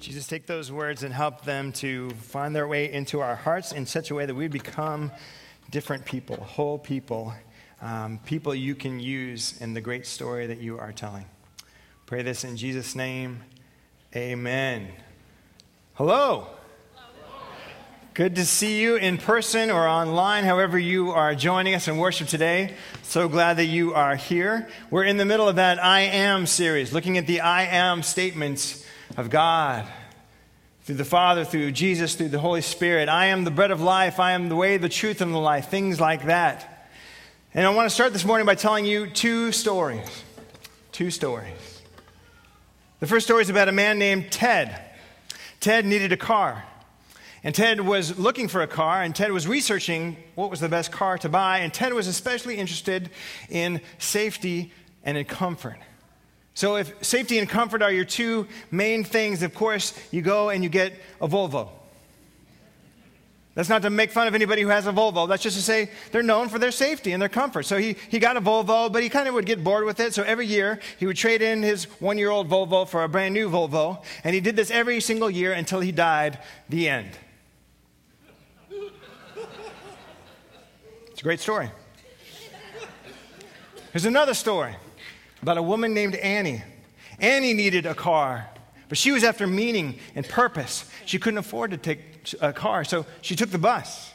Jesus, take those words and help them to find their way into our hearts in such a way that we become different people, whole people, um, people you can use in the great story that you are telling. Pray this in Jesus' name. Amen. Hello. Good to see you in person or online, however, you are joining us in worship today. So glad that you are here. We're in the middle of that I am series, looking at the I am statements of God through the Father, through Jesus, through the Holy Spirit. I am the bread of life. I am the way, the truth, and the life. Things like that. And I want to start this morning by telling you two stories. Two stories. The first story is about a man named Ted. Ted needed a car. And Ted was looking for a car, and Ted was researching what was the best car to buy, and Ted was especially interested in safety and in comfort. So, if safety and comfort are your two main things, of course, you go and you get a Volvo. That's not to make fun of anybody who has a Volvo. That's just to say they're known for their safety and their comfort. So he, he got a Volvo, but he kind of would get bored with it. So every year he would trade in his one year old Volvo for a brand new Volvo. And he did this every single year until he died. The end. It's a great story. Here's another story about a woman named Annie. Annie needed a car, but she was after meaning and purpose. She couldn't afford to take a car, so she took the bus.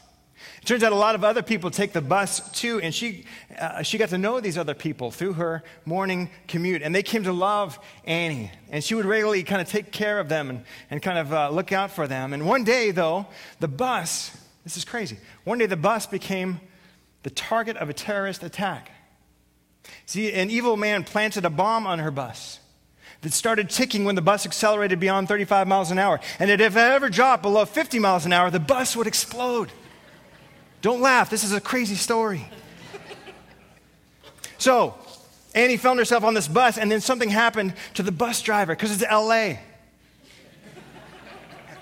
It turns out a lot of other people take the bus too, and she, uh, she got to know these other people through her morning commute, and they came to love Annie. And she would regularly kind of take care of them and, and kind of uh, look out for them. And one day, though, the bus, this is crazy, one day the bus became the target of a terrorist attack. See, an evil man planted a bomb on her bus that started ticking when the bus accelerated beyond 35 miles an hour. And that if it ever dropped below 50 miles an hour, the bus would explode. Don't laugh, this is a crazy story. So, Annie found herself on this bus, and then something happened to the bus driver because it's LA.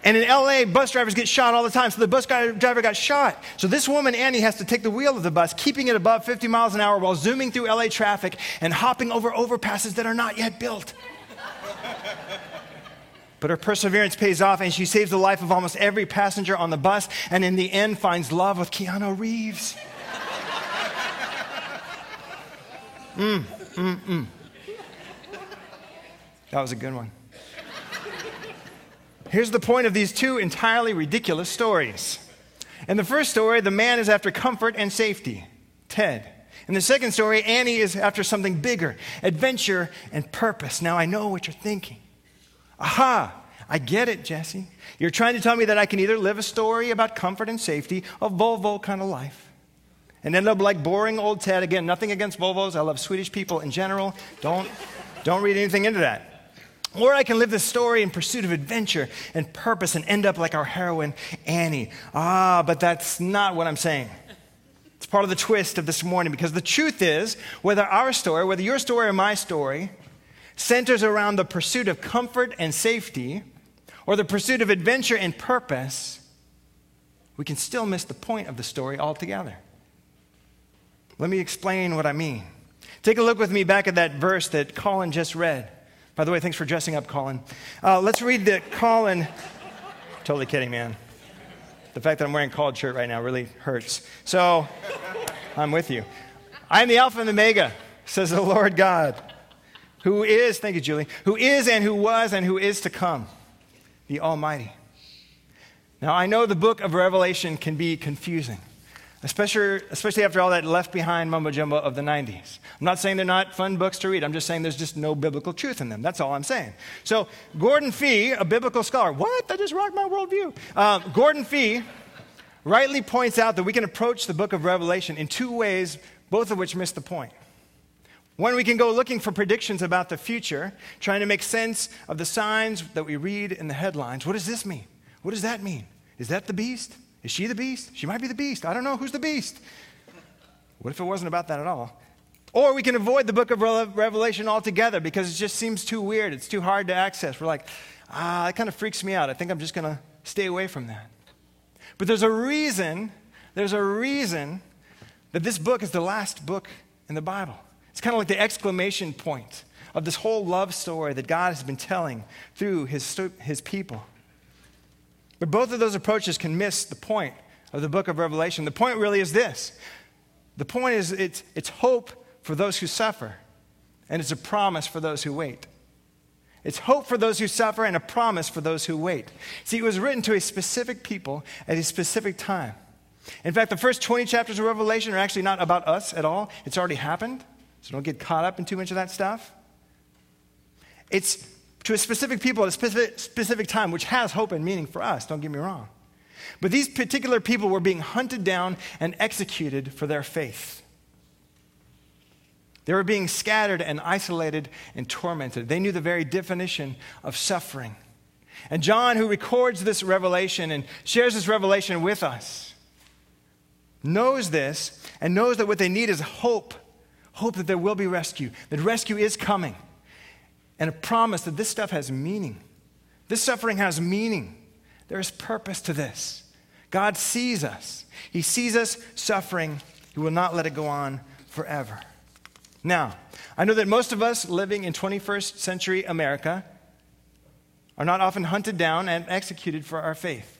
And in LA, bus drivers get shot all the time. So the bus driver got shot. So this woman, Annie, has to take the wheel of the bus, keeping it above 50 miles an hour while zooming through LA traffic and hopping over overpasses that are not yet built. But her perseverance pays off, and she saves the life of almost every passenger on the bus, and in the end finds love with Keanu Reeves. Mm, mm, mm. That was a good one. Here's the point of these two entirely ridiculous stories. In the first story, the man is after comfort and safety, Ted. In the second story, Annie is after something bigger, adventure and purpose. Now I know what you're thinking. Aha, I get it, Jesse. You're trying to tell me that I can either live a story about comfort and safety, a Volvo kind of life, and end up like boring old Ted. Again, nothing against Volvos. I love Swedish people in general. Don't, don't read anything into that. Or I can live this story in pursuit of adventure and purpose and end up like our heroine, Annie. Ah, but that's not what I'm saying. It's part of the twist of this morning because the truth is, whether our story, whether your story or my story, centers around the pursuit of comfort and safety or the pursuit of adventure and purpose, we can still miss the point of the story altogether. Let me explain what I mean. Take a look with me back at that verse that Colin just read. By the way, thanks for dressing up, Colin. Uh, let's read the Colin. totally kidding, man. The fact that I'm wearing a collared shirt right now really hurts. So, I'm with you. I am the Alpha and the Omega, says the Lord God, who is, thank you, Julie, who is and who was and who is to come, the Almighty. Now, I know the book of Revelation can be confusing especially, especially after all that left behind mumbo jumbo of the 90s. I'm not saying they're not fun books to read. I'm just saying there's just no biblical truth in them. That's all I'm saying. So, Gordon Fee, a biblical scholar, what? That just rocked my worldview. Um, Gordon Fee rightly points out that we can approach the book of Revelation in two ways, both of which miss the point. One, we can go looking for predictions about the future, trying to make sense of the signs that we read in the headlines. What does this mean? What does that mean? Is that the beast? Is she the beast? She might be the beast. I don't know. Who's the beast? What if it wasn't about that at all? Or we can avoid the book of Revelation altogether because it just seems too weird. It's too hard to access. We're like, ah, it kind of freaks me out. I think I'm just going to stay away from that. But there's a reason, there's a reason that this book is the last book in the Bible. It's kind of like the exclamation point of this whole love story that God has been telling through his, his people. But both of those approaches can miss the point of the book of Revelation. The point really is this the point is it's, it's hope for those who suffer, and it's a promise for those who wait. It's hope for those who suffer and a promise for those who wait. See, it was written to a specific people at a specific time. In fact, the first 20 chapters of Revelation are actually not about us at all. It's already happened, so don't get caught up in too much of that stuff. It's to a specific people at a specific, specific time, which has hope and meaning for us, don't get me wrong. But these particular people were being hunted down and executed for their faith. They were being scattered and isolated and tormented. They knew the very definition of suffering. And John, who records this revelation and shares this revelation with us, knows this and knows that what they need is hope hope that there will be rescue, that rescue is coming, and a promise that this stuff has meaning. This suffering has meaning. There is purpose to this. God sees us, He sees us suffering. He will not let it go on forever. Now, I know that most of us living in 21st century America are not often hunted down and executed for our faith,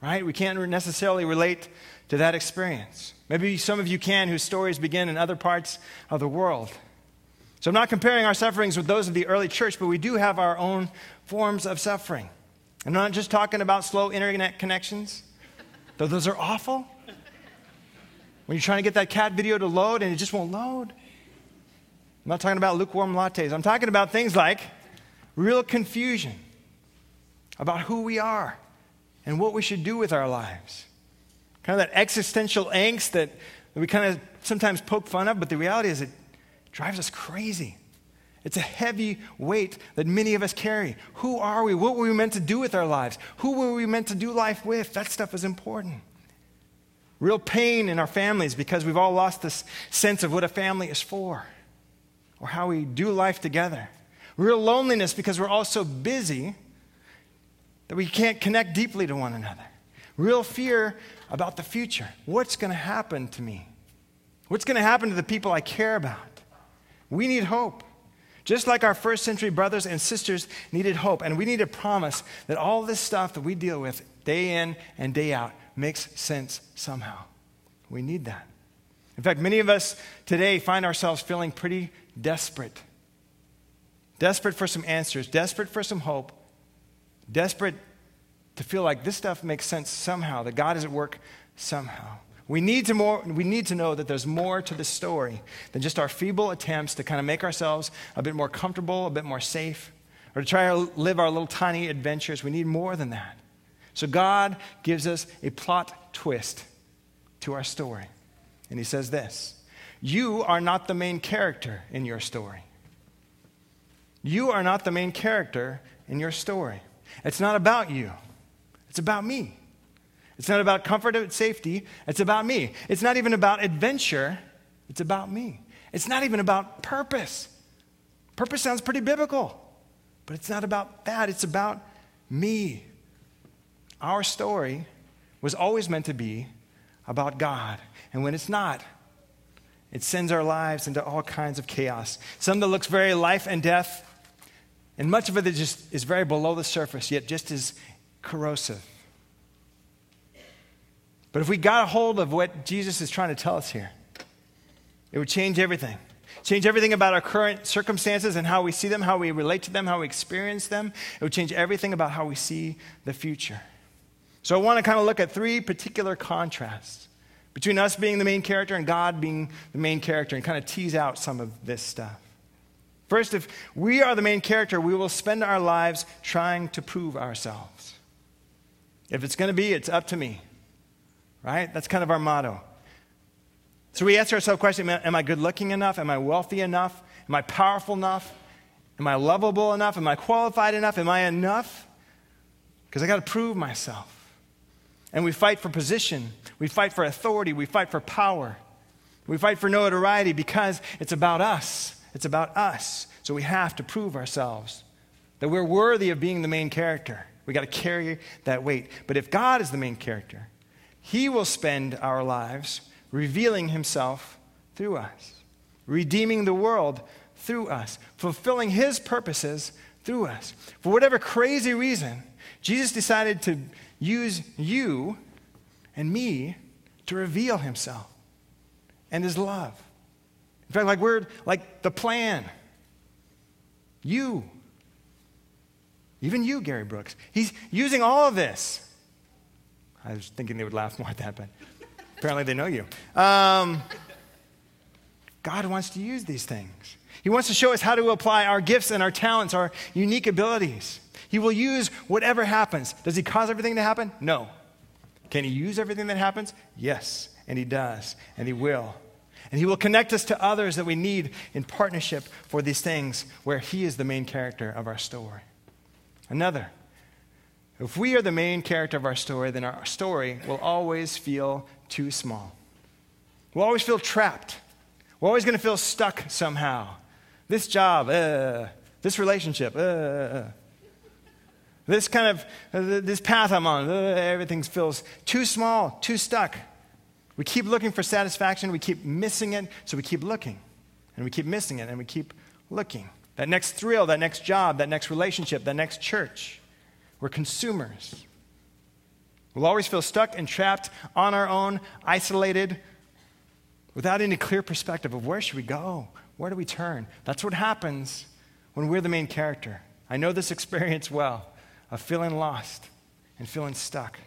right? We can't necessarily relate to that experience. Maybe some of you can, whose stories begin in other parts of the world. So I'm not comparing our sufferings with those of the early church, but we do have our own forms of suffering. I'm not just talking about slow internet connections, though those are awful. When you're trying to get that cat video to load and it just won't load. I'm not talking about lukewarm lattes. I'm talking about things like real confusion about who we are and what we should do with our lives. Kind of that existential angst that, we kind of sometimes poke fun of, but the reality is it drives us crazy. It's a heavy weight that many of us carry. Who are we? What were we meant to do with our lives? Who were we meant to do life with? That stuff is important. Real pain in our families because we've all lost this sense of what a family is for or how we do life together. Real loneliness because we're all so busy that we can't connect deeply to one another. Real fear about the future. What's going to happen to me? What's going to happen to the people I care about? We need hope. Just like our first century brothers and sisters needed hope. And we need a promise that all this stuff that we deal with day in and day out makes sense somehow. We need that. In fact, many of us today find ourselves feeling pretty desperate. Desperate for some answers, desperate for some hope, desperate to feel like this stuff makes sense somehow, that God is at work somehow. We need, to more, we need to know that there's more to the story than just our feeble attempts to kind of make ourselves a bit more comfortable, a bit more safe, or to try to live our little tiny adventures. We need more than that. So God gives us a plot twist to our story. And He says this you are not the main character in your story. You are not the main character in your story. It's not about you, it's about me. It's not about comfort and safety, it's about me. It's not even about adventure, it's about me. It's not even about purpose. Purpose sounds pretty biblical, but it's not about that, it's about me. Our story was always meant to be about God. And when it's not, it sends our lives into all kinds of chaos. Some that looks very life and death, and much of it is just is very below the surface, yet just as corrosive. But if we got a hold of what Jesus is trying to tell us here, it would change everything. Change everything about our current circumstances and how we see them, how we relate to them, how we experience them. It would change everything about how we see the future. So I want to kind of look at three particular contrasts between us being the main character and God being the main character and kind of tease out some of this stuff. First, if we are the main character, we will spend our lives trying to prove ourselves. If it's going to be, it's up to me. Right? That's kind of our motto. So we ask ourselves the question Am I good looking enough? Am I wealthy enough? Am I powerful enough? Am I lovable enough? Am I qualified enough? Am I enough? Because I got to prove myself. And we fight for position, we fight for authority, we fight for power, we fight for notoriety because it's about us. It's about us. So we have to prove ourselves that we're worthy of being the main character. We got to carry that weight. But if God is the main character, He will spend our lives revealing Himself through us, redeeming the world through us, fulfilling his purposes through us. For whatever crazy reason, Jesus decided to use you and me to reveal himself and his love. In fact, like we're like the plan. You. Even you, Gary Brooks. He's using all of this. I was thinking they would laugh more at that, but apparently they know you. Um, God wants to use these things. He wants to show us how to apply our gifts and our talents, our unique abilities. He will use whatever happens. Does he cause everything to happen? No. Can he use everything that happens? Yes. And he does. And he will. And he will connect us to others that we need in partnership for these things where he is the main character of our story. Another. If we are the main character of our story, then our story will always feel too small. We'll always feel trapped. We're always going to feel stuck somehow. This job, uh, this relationship, uh, this kind of, uh, this path I'm on, uh, everything feels too small, too stuck. We keep looking for satisfaction, we keep missing it, so we keep looking. And we keep missing it, and we keep looking. That next thrill, that next job, that next relationship, that next church. We're consumers. We'll always feel stuck and trapped on our own, isolated, without any clear perspective of where should we go? Where do we turn? That's what happens when we're the main character. I know this experience well of feeling lost and feeling stuck.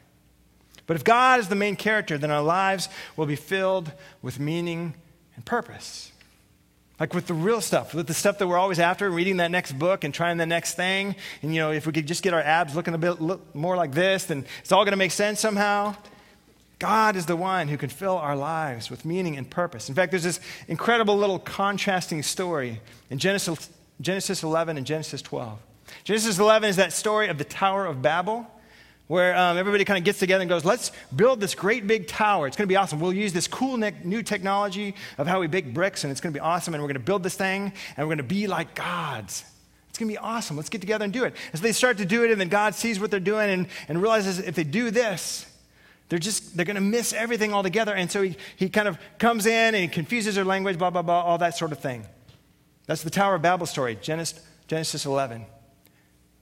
But if God is the main character, then our lives will be filled with meaning and purpose. Like with the real stuff, with the stuff that we're always after, reading that next book and trying the next thing. And, you know, if we could just get our abs looking a bit look more like this, then it's all going to make sense somehow. God is the one who can fill our lives with meaning and purpose. In fact, there's this incredible little contrasting story in Genesis, Genesis 11 and Genesis 12. Genesis 11 is that story of the Tower of Babel where um, everybody kind of gets together and goes, let's build this great big tower. It's going to be awesome. We'll use this cool new technology of how we bake bricks, and it's going to be awesome. And we're going to build this thing, and we're going to be like gods. It's going to be awesome. Let's get together and do it. As they start to do it, and then God sees what they're doing and, and realizes if they do this, they're just they're going to miss everything altogether. And so he, he kind of comes in and he confuses their language, blah, blah, blah, all that sort of thing. That's the Tower of Babel story, Genesis, Genesis 11.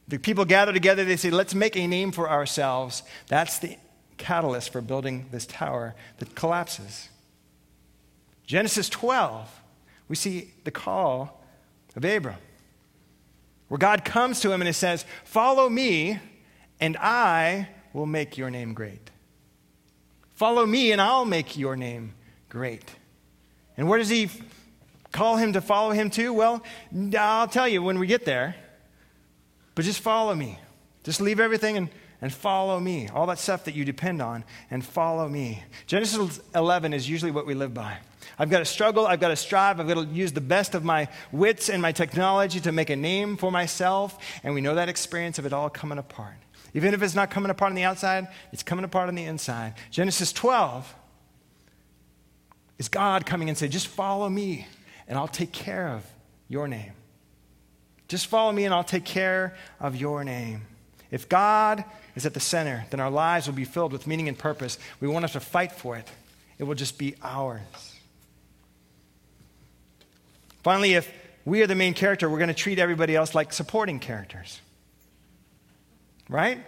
The people gather together, they say, let's make a name for ourselves. That's the catalyst for building this tower that collapses. Genesis 12, we see the call of Abram, where God comes to him and he says, Follow me, and I will make your name great. Follow me, and I'll make your name great. And where does he call him to follow him to? Well, I'll tell you when we get there. But just follow me. Just leave everything and, and follow me. All that stuff that you depend on, and follow me. Genesis 11 is usually what we live by. I've got to struggle, I've got to strive, I've got to use the best of my wits and my technology to make a name for myself. And we know that experience of it all coming apart. Even if it's not coming apart on the outside, it's coming apart on the inside. Genesis 12 is God coming and saying, Just follow me, and I'll take care of your name. Just follow me and I'll take care of your name. If God is at the center, then our lives will be filled with meaning and purpose. We won't have to fight for it, it will just be ours. Finally, if we are the main character, we're going to treat everybody else like supporting characters. Right?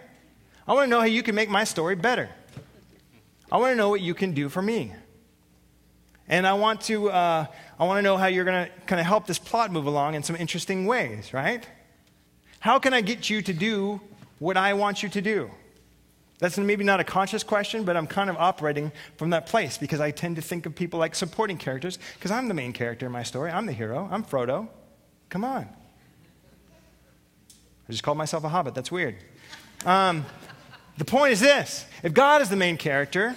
I want to know how you can make my story better. I want to know what you can do for me. And I want to, uh, I want to know how you're going to kind of help this plot move along in some interesting ways, right? How can I get you to do what I want you to do? That's maybe not a conscious question, but I'm kind of operating from that place because I tend to think of people like supporting characters because I'm the main character in my story. I'm the hero. I'm Frodo. Come on. I just called myself a hobbit. That's weird. Um, the point is this if God is the main character,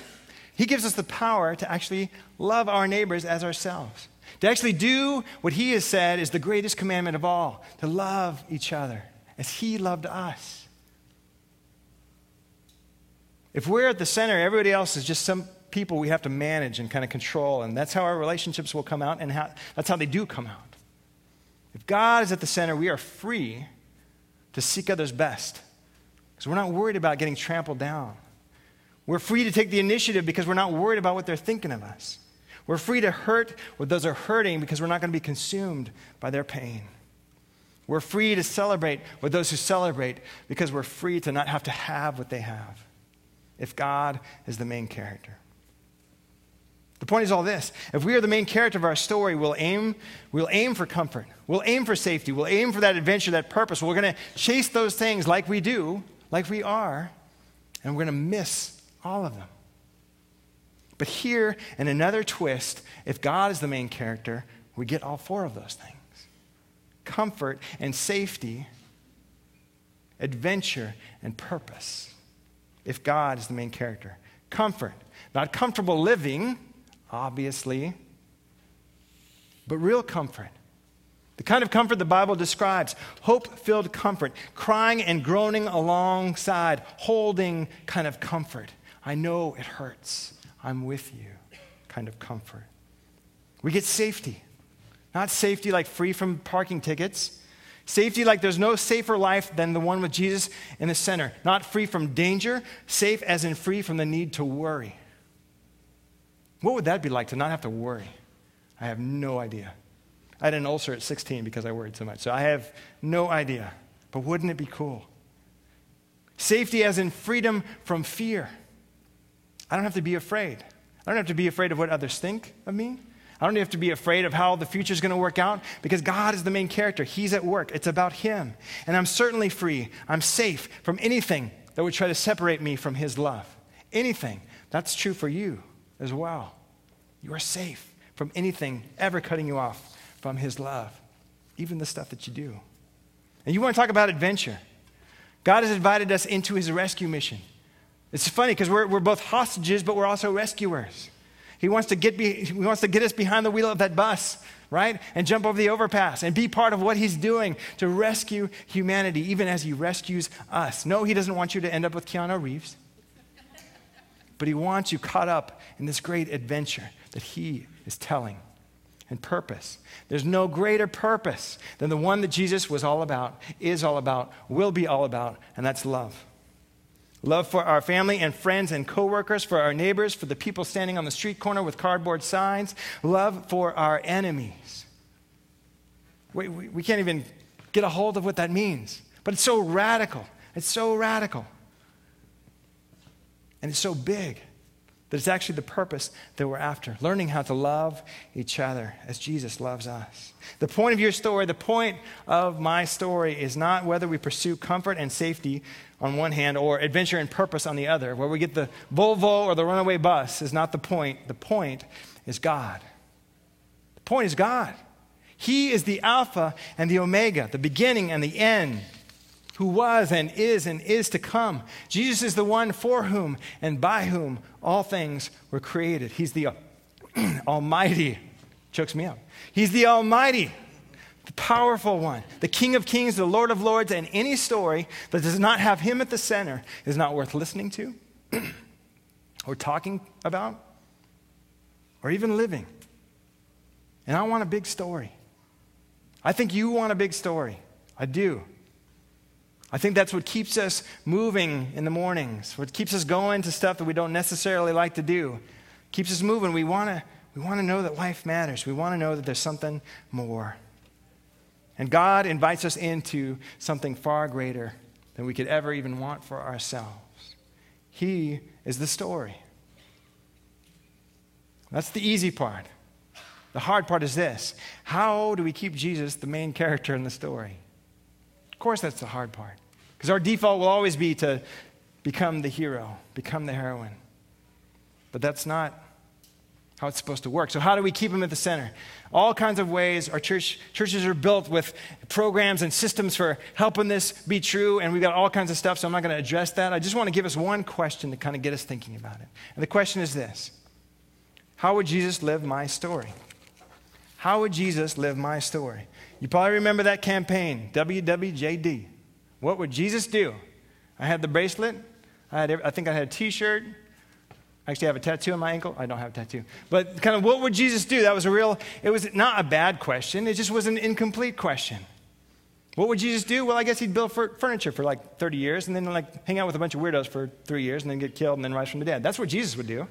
he gives us the power to actually love our neighbors as ourselves, to actually do what He has said is the greatest commandment of all to love each other as He loved us. If we're at the center, everybody else is just some people we have to manage and kind of control, and that's how our relationships will come out, and how, that's how they do come out. If God is at the center, we are free to seek others' best because we're not worried about getting trampled down. We're free to take the initiative because we're not worried about what they're thinking of us. We're free to hurt what those are hurting because we're not going to be consumed by their pain. We're free to celebrate with those who celebrate because we're free to not have to have what they have if God is the main character. The point is all this. If we are the main character of our story, we'll aim, we'll aim for comfort. We'll aim for safety. We'll aim for that adventure, that purpose. We're going to chase those things like we do, like we are, and we're going to miss all of them. But here, in another twist, if God is the main character, we get all four of those things comfort and safety, adventure and purpose. If God is the main character, comfort, not comfortable living obviously, but real comfort. The kind of comfort the Bible describes hope filled comfort, crying and groaning alongside, holding kind of comfort. I know it hurts. I'm with you kind of comfort. We get safety, not safety like free from parking tickets. Safety like there's no safer life than the one with Jesus in the center. Not free from danger, safe as in free from the need to worry. What would that be like to not have to worry? I have no idea. I had an ulcer at 16 because I worried so much. So I have no idea. But wouldn't it be cool? Safety as in freedom from fear. I don't have to be afraid. I don't have to be afraid of what others think of me. I don't have to be afraid of how the future is going to work out because God is the main character. He's at work. It's about Him. And I'm certainly free. I'm safe from anything that would try to separate me from His love. Anything. That's true for you as well. You are safe from anything ever cutting you off from His love, even the stuff that you do. And you want to talk about adventure. God has invited us into His rescue mission. It's funny because we're, we're both hostages, but we're also rescuers. He wants, to get be, he wants to get us behind the wheel of that bus, right? And jump over the overpass and be part of what he's doing to rescue humanity, even as he rescues us. No, he doesn't want you to end up with Keanu Reeves but He wants you caught up in this great adventure that He is telling and purpose. There's no greater purpose than the one that Jesus was all about, is all about, will be all about, and that's love. Love for our family and friends and coworkers, for our neighbors, for the people standing on the street corner with cardboard signs. Love for our enemies. We, we, we can't even get a hold of what that means, but it's so radical. It's so radical. And it's so big that it's actually the purpose that we're after learning how to love each other as Jesus loves us. The point of your story, the point of my story, is not whether we pursue comfort and safety on one hand or adventure and purpose on the other. Where we get the Volvo or the runaway bus is not the point. The point is God. The point is God. He is the Alpha and the Omega, the beginning and the end who was and is and is to come. Jesus is the one for whom and by whom all things were created. He's the Almighty. Chokes me up. He's the Almighty, powerful one, the King of Kings, the Lord of Lords, and any story that does not have him at the center is not worth listening to or talking about or even living. And I want a big story. I think you want a big story. I do. I think that's what keeps us moving in the mornings, what keeps us going to stuff that we don't necessarily like to do. Keeps us moving. We want to we want to know that life matters. We want to know that there's something more. And God invites us into something far greater than we could ever even want for ourselves. He is the story. That's the easy part. The hard part is this how do we keep Jesus the main character in the story? Of course, that's the hard part. Because our default will always be to become the hero, become the heroine. But that's not how it's supposed to work. So, how do we keep them at the center? All kinds of ways. Our church, churches are built with programs and systems for helping this be true, and we've got all kinds of stuff, so I'm not going to address that. I just want to give us one question to kind of get us thinking about it. And the question is this How would Jesus live my story? How would Jesus live my story? You probably remember that campaign, WWJD. What would Jesus do? I had the bracelet. I, had, I think I had a t shirt. I actually have a tattoo on my ankle. I don't have a tattoo. But kind of what would Jesus do? That was a real, it was not a bad question. It just was an incomplete question. What would Jesus do? Well, I guess he'd build furniture for like 30 years and then like hang out with a bunch of weirdos for three years and then get killed and then rise from the dead. That's what Jesus would do.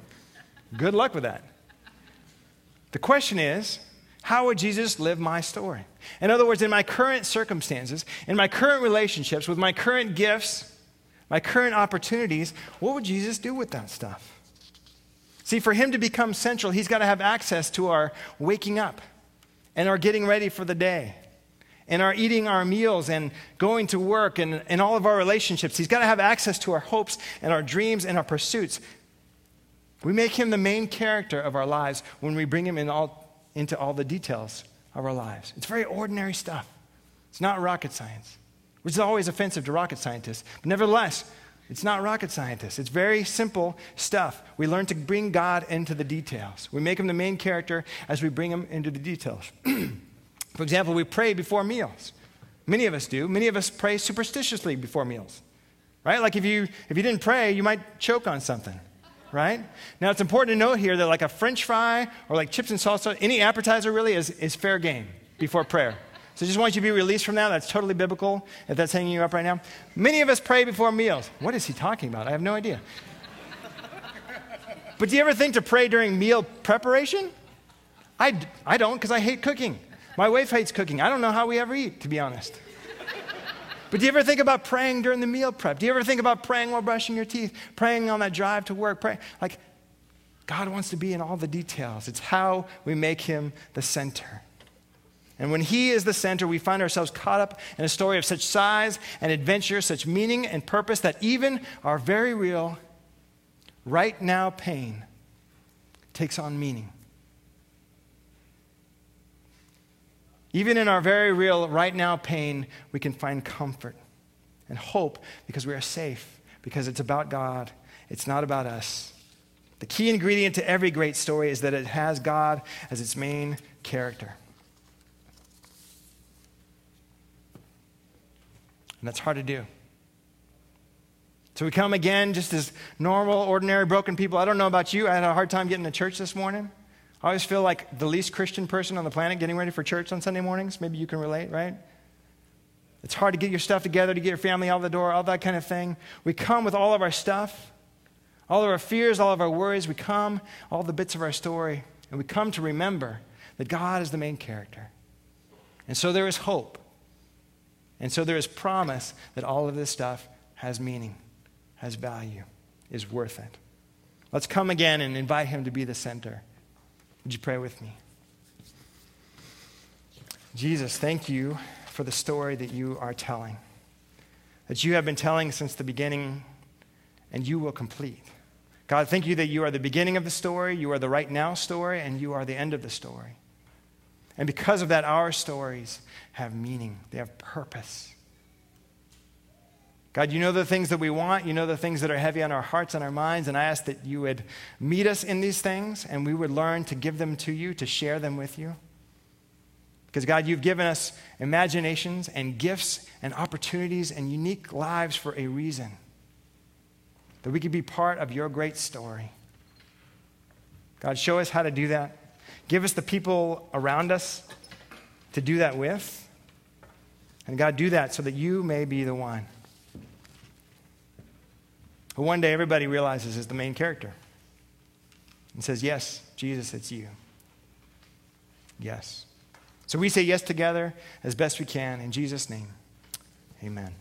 Good luck with that. The question is, how would Jesus live my story? In other words, in my current circumstances, in my current relationships, with my current gifts, my current opportunities, what would Jesus do with that stuff? See, for him to become central, he's got to have access to our waking up and our getting ready for the day and our eating our meals and going to work and, and all of our relationships. He's got to have access to our hopes and our dreams and our pursuits. We make him the main character of our lives when we bring him in all, into all the details of our lives. It's very ordinary stuff. It's not rocket science, which is always offensive to rocket scientists. But nevertheless, it's not rocket scientists. It's very simple stuff. We learn to bring God into the details. We make him the main character as we bring him into the details. For example, we pray before meals. Many of us do. Many of us pray superstitiously before meals. Right? Like if you if you didn't pray, you might choke on something. Right? Now it's important to note here that like a french fry or like chips and salsa, any appetizer really is, is fair game before prayer. So just want you to be released from that. That's totally biblical if that's hanging you up right now. Many of us pray before meals. What is he talking about? I have no idea. but do you ever think to pray during meal preparation? I, I don't because I hate cooking. My wife hates cooking. I don't know how we ever eat, to be honest. But do you ever think about praying during the meal prep? Do you ever think about praying while brushing your teeth, praying on that drive to work? Praying? Like, God wants to be in all the details. It's how we make him the center. And when he is the center, we find ourselves caught up in a story of such size and adventure, such meaning and purpose that even our very real, right now pain takes on meaning. Even in our very real, right now pain, we can find comfort and hope because we are safe, because it's about God, it's not about us. The key ingredient to every great story is that it has God as its main character. And that's hard to do. So we come again just as normal, ordinary, broken people. I don't know about you. I had a hard time getting to church this morning. I always feel like the least Christian person on the planet getting ready for church on Sunday mornings. Maybe you can relate, right? It's hard to get your stuff together, to get your family out the door, all that kind of thing. We come with all of our stuff, all of our fears, all of our worries. We come, all the bits of our story, and we come to remember that God is the main character. And so there is hope. And so there is promise that all of this stuff has meaning, has value, is worth it. Let's come again and invite Him to be the center. Would you pray with me? Jesus, thank you for the story that you are telling, that you have been telling since the beginning, and you will complete. God, thank you that you are the beginning of the story, you are the right now story, and you are the end of the story. And because of that, our stories have meaning, they have purpose. God, you know the things that we want. You know the things that are heavy on our hearts and our minds. And I ask that you would meet us in these things and we would learn to give them to you, to share them with you. Because, God, you've given us imaginations and gifts and opportunities and unique lives for a reason. That we could be part of your great story. God, show us how to do that. Give us the people around us to do that with. And, God, do that so that you may be the one who one day everybody realizes is the main character and says, Yes, Jesus, it's you. Yes. So we say yes together as best we can. In Jesus' name, amen.